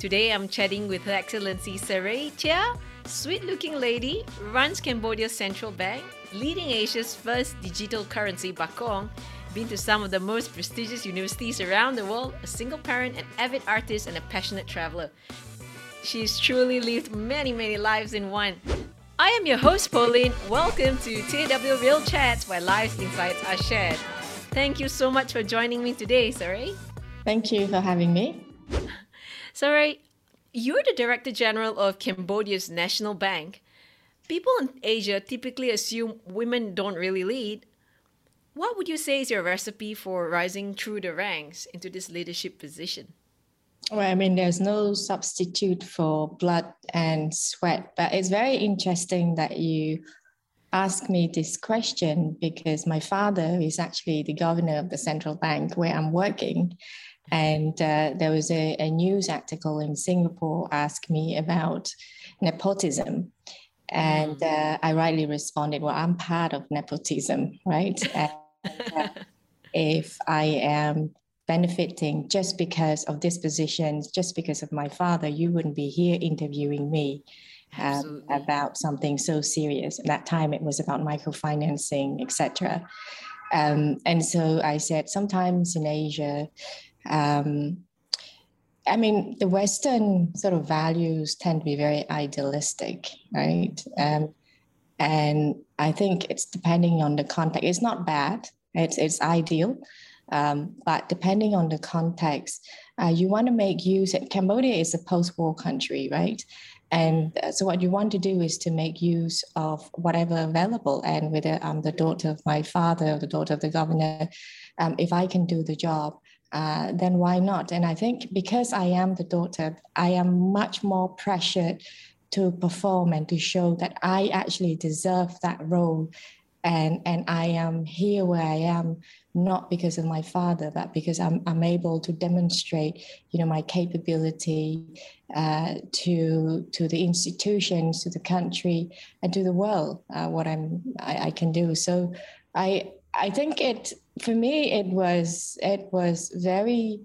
Today I'm chatting with Her Excellency Serey Chea, sweet looking lady, runs Cambodia's central bank, leading Asia's first digital currency, Bakong, been to some of the most prestigious universities around the world, a single parent, an avid artist, and a passionate traveler. She's truly lived many, many lives in one. I am your host, Pauline. Welcome to TW Real Chats, where life's insights are shared. Thank you so much for joining me today, Serey. Thank you for having me. Serey, you're the Director General of Cambodia's National Bank. People in Asia typically assume women don't really lead. What would you say is your recipe for rising through the ranks into this leadership position? Well, I mean, there's no substitute for blood and sweat, but it's very interesting that you ask me this question because my father is actually the governor of the central bank where I'm working. And uh, there was a, a, news article in Singapore asked me about nepotism. And mm. uh, I rightly responded, well, I'm part of nepotism, right? and, uh, if I am benefiting just because of this position, just because of my father, you wouldn't be here interviewing me um, about something so serious. At that time, it was about microfinancing, etc. Um, and so I said, sometimes in Asia, um, I mean, the Western sort of values tend to be very idealistic, right? Um, and I think it's depending on the context. It's not bad. It's it's ideal, um, but depending on the context, uh, you want to make use. Cambodia is a post-war country, right? And uh, so, what you want to do is to make use of whatever available. And with I'm the daughter of my father, or the daughter of the governor, um, if I can do the job, uh, then why not? And I think because I am the daughter, I am much more pressured to perform and to show that I actually deserve that role and and I am here where I am not because of my father, but because I'm I'm able to demonstrate, you know, my capability uh, to to the institutions, to the country, and to the world, uh, what I'm I, I, can do. So I I think it for me it was it was very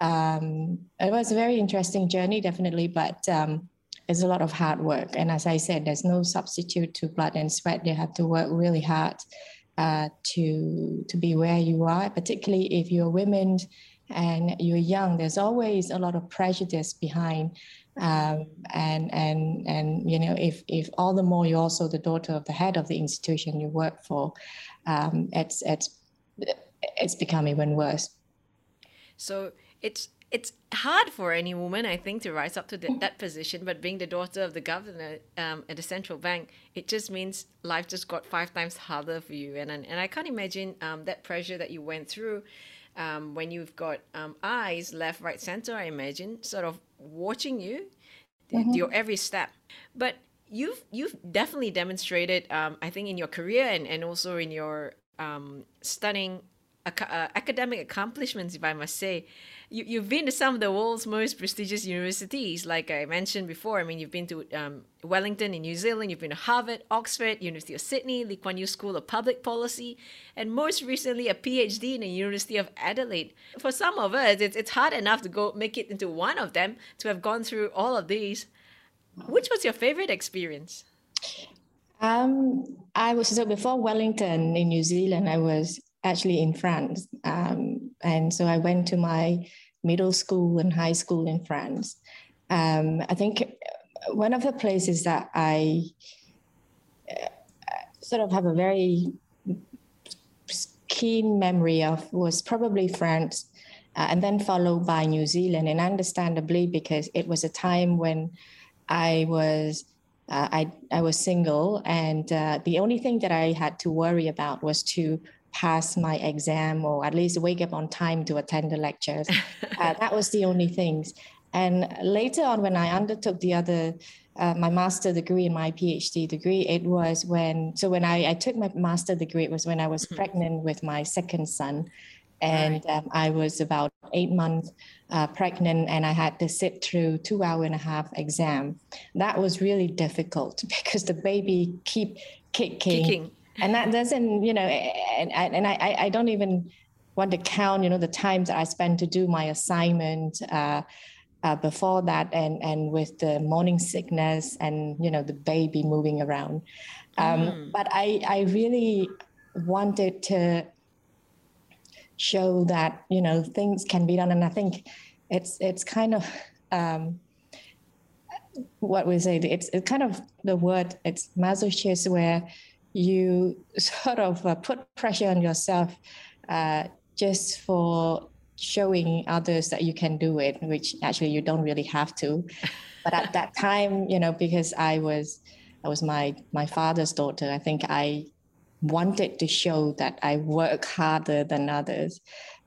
um, it was a very interesting journey, definitely, but. Um, it's a lot of hard work. And as I said, there's no substitute to blood and sweat. You have to work really hard uh, to to be where you are, particularly if you're women and you're young. There's always a lot of prejudice behind. Um, and and and you know if if all the more you're also the daughter of the head of the institution you work for, um, it's it's it's become even worse. So it's it's hard for any woman, I think, to rise up to the, that position. But being the daughter of the governor um, at the central bank, it just means life just got five times harder for you. And and, and I can't imagine um, that pressure that you went through um, when you've got um, eyes left, right, center. I imagine sort of watching you, mm-hmm. your every step. But you've you've definitely demonstrated, um, I think, in your career and and also in your um, stunning uh, academic accomplishments, if I must say. You, you've been to some of the world's most prestigious universities, like I mentioned before. I mean, you've been to um, Wellington in New Zealand, you've been to Harvard, Oxford, University of Sydney, Lee Kuan Yew School of Public Policy, and most recently a PhD in the University of Adelaide. For some of us, it's, it's hard enough to go make it into one of them, to have gone through all of these. Which was your favorite experience? Um, I was so before Wellington in New Zealand. I was actually in France. Um, and so I went to my middle school and high school in France. Um, I think one of the places that I uh, sort of have a very keen memory of was probably France. Uh, and then followed by New Zealand, and understandably because it was a time when I was uh, I I was single, and uh, the only thing that I had to worry about was to pass my exam or at least wake up on time to attend the lectures. uh, that was the only things. And later on, when I undertook the other, uh, my master degree and my PhD degree, it was when, so when I, I took my master degree, it was when I was mm-hmm. pregnant with my second son. And right. um, I was about eight months uh, pregnant and I had to sit through two hour and a half exam. That was really difficult because the baby keep kicking. kicking and that doesn't you know and, and I, I don't even want to count you know the times that i spent to do my assignment uh, uh, before that and and with the morning sickness and you know the baby moving around um, mm. but i i really wanted to show that you know things can be done and i think it's it's kind of um, what we say it's, it's kind of the word it's masochist where you sort of uh, put pressure on yourself uh, just for showing others that you can do it, which actually you don't really have to. But at that time, you know, because I was I was my my father's daughter, I think I wanted to show that I work harder than others.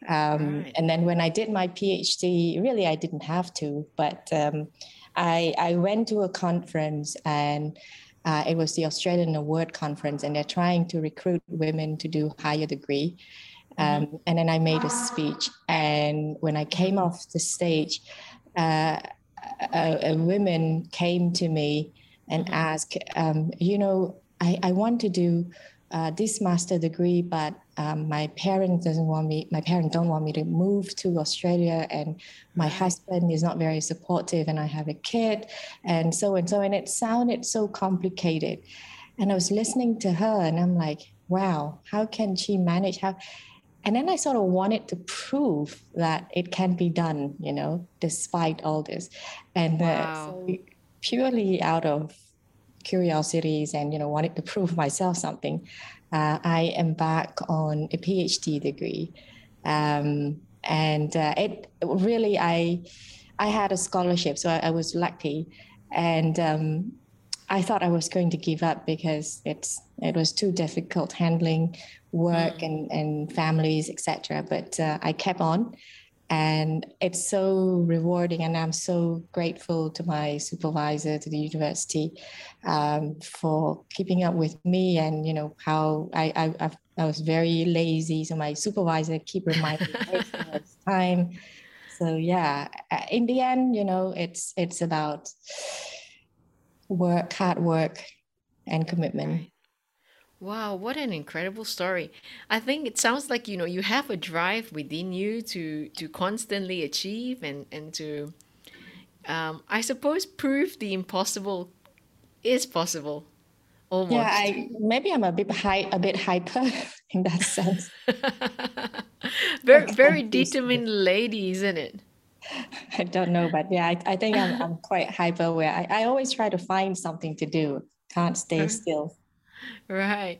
Um, right. And then when I did my PhD, really I didn't have to, but um, I I went to a conference and. Uh, it was the Australian Award Conference, and they're trying to recruit women to do higher degree. Mm-hmm. Um, and then I made a speech. And when I came off the stage, uh, a, a woman came to me and mm-hmm. asked, um, you know, I, I want to do uh, this master degree, but um, my parents doesn't want me. My parents don't want me to move to Australia, and my husband is not very supportive, and I have a kid, and so and so. And it sounded so complicated, and I was listening to her, and I'm like, wow, how can she manage? How and then I sort of wanted to prove that it can be done, you know, despite all this. And wow. uh, so purely out of curiosities and, you know, wanted to prove myself something, uh, I embarked on a PhD degree. Um, and uh, it really, I, I had a scholarship, so I, I was lucky. And um, I thought I was going to give up because it's it was too difficult handling work mm. and, and families, etc. But uh, I kept on, and it's so rewarding, and I'm so grateful to my supervisor, to the university, um, for keeping up with me, and you know how I I, I've, i was very lazy, so my supervisor keep reminding me time. So yeah, uh, in the end, you know, it's it's about work, hard work, and commitment. Wow, what an incredible story. I think it sounds like, you know, you have a drive within you to to constantly achieve and and to um, I suppose prove the impossible is possible. Almost. Yeah, I maybe I'm a bit high a bit hyper in that sense. very very determined lady, isn't it? I don't know, but yeah, I, I think I'm I'm quite hyper where I, I always try to find something to do. Can't stay still. Right.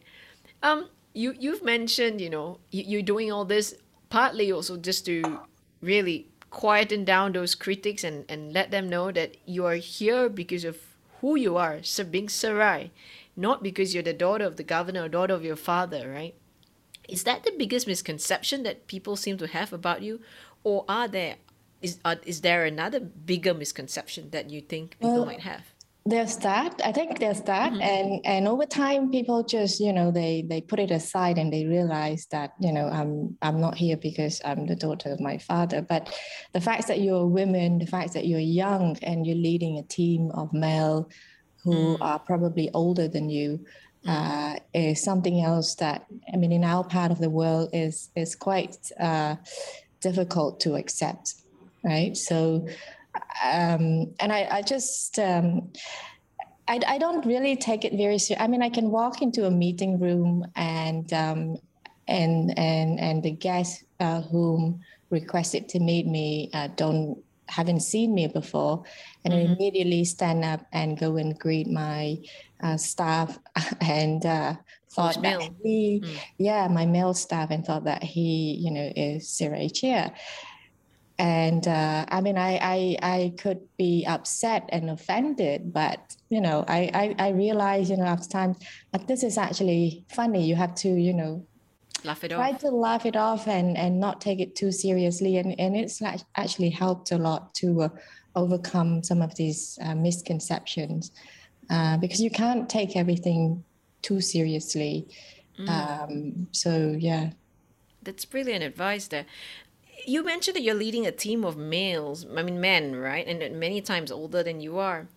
Um, you you've mentioned, you know, you, you're doing all this partly also just to really quieten down those critics and, and let them know that you are here because of who you are, being Serey, not because you're the daughter of the governor or daughter of your father, right? Is that the biggest misconception that people seem to have about you? Or are there is, is there another bigger misconception that you think people well, might have? There's that i think there's that mm-hmm. and and over time people just you know they they put it aside and they realize that you know i'm i'm not here because i'm the daughter of my father but the fact that you're a woman the fact that you're young and you're leading a team of male who mm. are probably older than you mm. uh, is something else that i mean in our part of the world is is quite uh, difficult to accept right so um, and I, I just um, I, I don't really take it very seriously. I mean, I can walk into a meeting room and um, and and and the guests uh, whom requested to meet me uh, don't haven't seen me before, and mm-hmm. I immediately stand up and go and greet my uh, staff and uh, thought that he, mm. yeah, my male staff, and thought that he, you know, is Chea and uh, I mean, I, I I could be upset and offended, but you know, I I, I realize, you know, after time, but this is actually funny. You have to, you know, laugh it try off. to laugh it off and and not take it too seriously, and and it's actually helped a lot to uh, overcome some of these uh, misconceptions, uh, because you can't take everything too seriously. Mm. Um, so yeah. That's brilliant advice there you mentioned that you're leading a team of males, I mean men, right? And many times older than you are.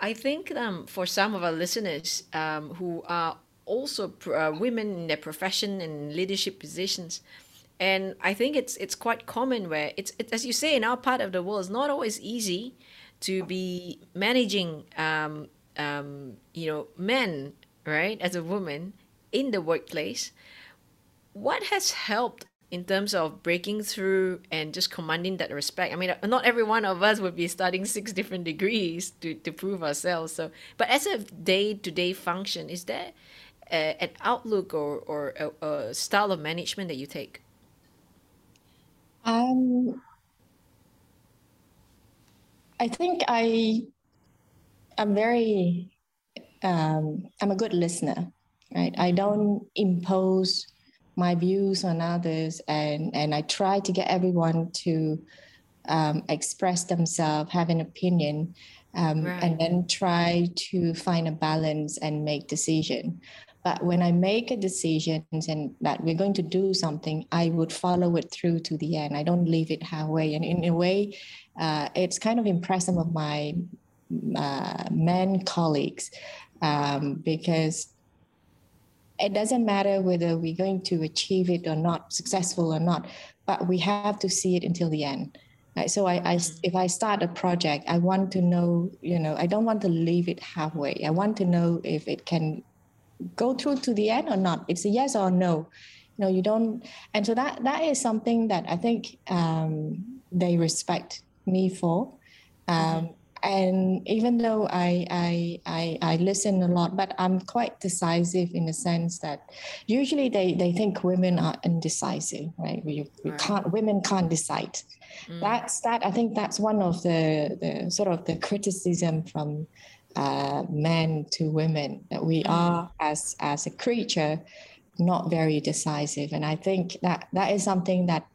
I think um, for some of our listeners um, who are also uh, women in their profession and leadership positions, and I think it's it's quite common where it's, it's as you say in our part of the world, it's not always easy to be managing, um, um, you know, men right as a woman in the workplace. What has helped in terms of breaking through and just commanding that respect. I mean, not every one of us would be studying six different degrees to, to prove ourselves. So, but as a day to day function, is there a, an outlook or, or a, a, style of management that you take? Um, I think I, I'm very, um, I'm a good listener, right? I don't impose my views on others and and i try to get everyone to um, express themselves have an opinion um, right. and then try to find a balance and make decision. But when i make a decision and that we're going to do something i would follow it through to the end. I don't leave it halfway. And in a way uh, it's kind of impressive of my uh, men colleagues um, because it doesn't matter whether we're going to achieve it or not, successful or not, but we have to see it until the end. Right? So I, I, mm-hmm. if I start a project, I want to know, you know, I don't want to leave it halfway. I want to know if it can go through to the end or not. It's a yes or no. You know, you don't, and so that that is something that I think um, they respect me for. Mm-hmm. Um, and even though I, I I I listen a lot, but I'm quite decisive in the sense that usually they they think women are indecisive, right? We, we right. can't women can't decide. Mm. That's that. I think that's one of the the sort of the criticism from uh, men to women that we mm. are as as a creature not very decisive, and I think that that is something that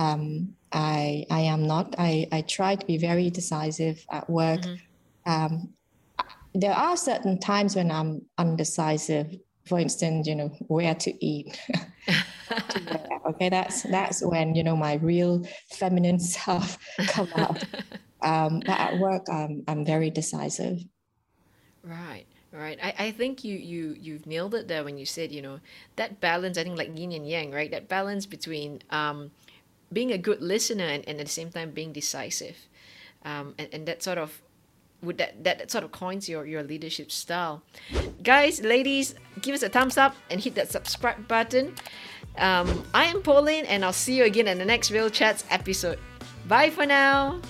um, I I am not. I I try to be very decisive at work. Mm-hmm. Um, there are certain times when I'm undecisive. For instance, you know where to eat. okay, that's that's when you know my real feminine self come out. um, but at work, I'm I'm very decisive. Right. Right. I, I think you, you you've nailed it there when you said, you know, that balance, I think like yin and yang, right? That balance between um being a good listener and, and at the same time being decisive. Um, and, and that sort of would that, that that sort of coins your your leadership style. Guys ladies give us a thumbs up and hit that subscribe button. Um, i am pauline and i'll see you again in the next real chats episode. Bye for now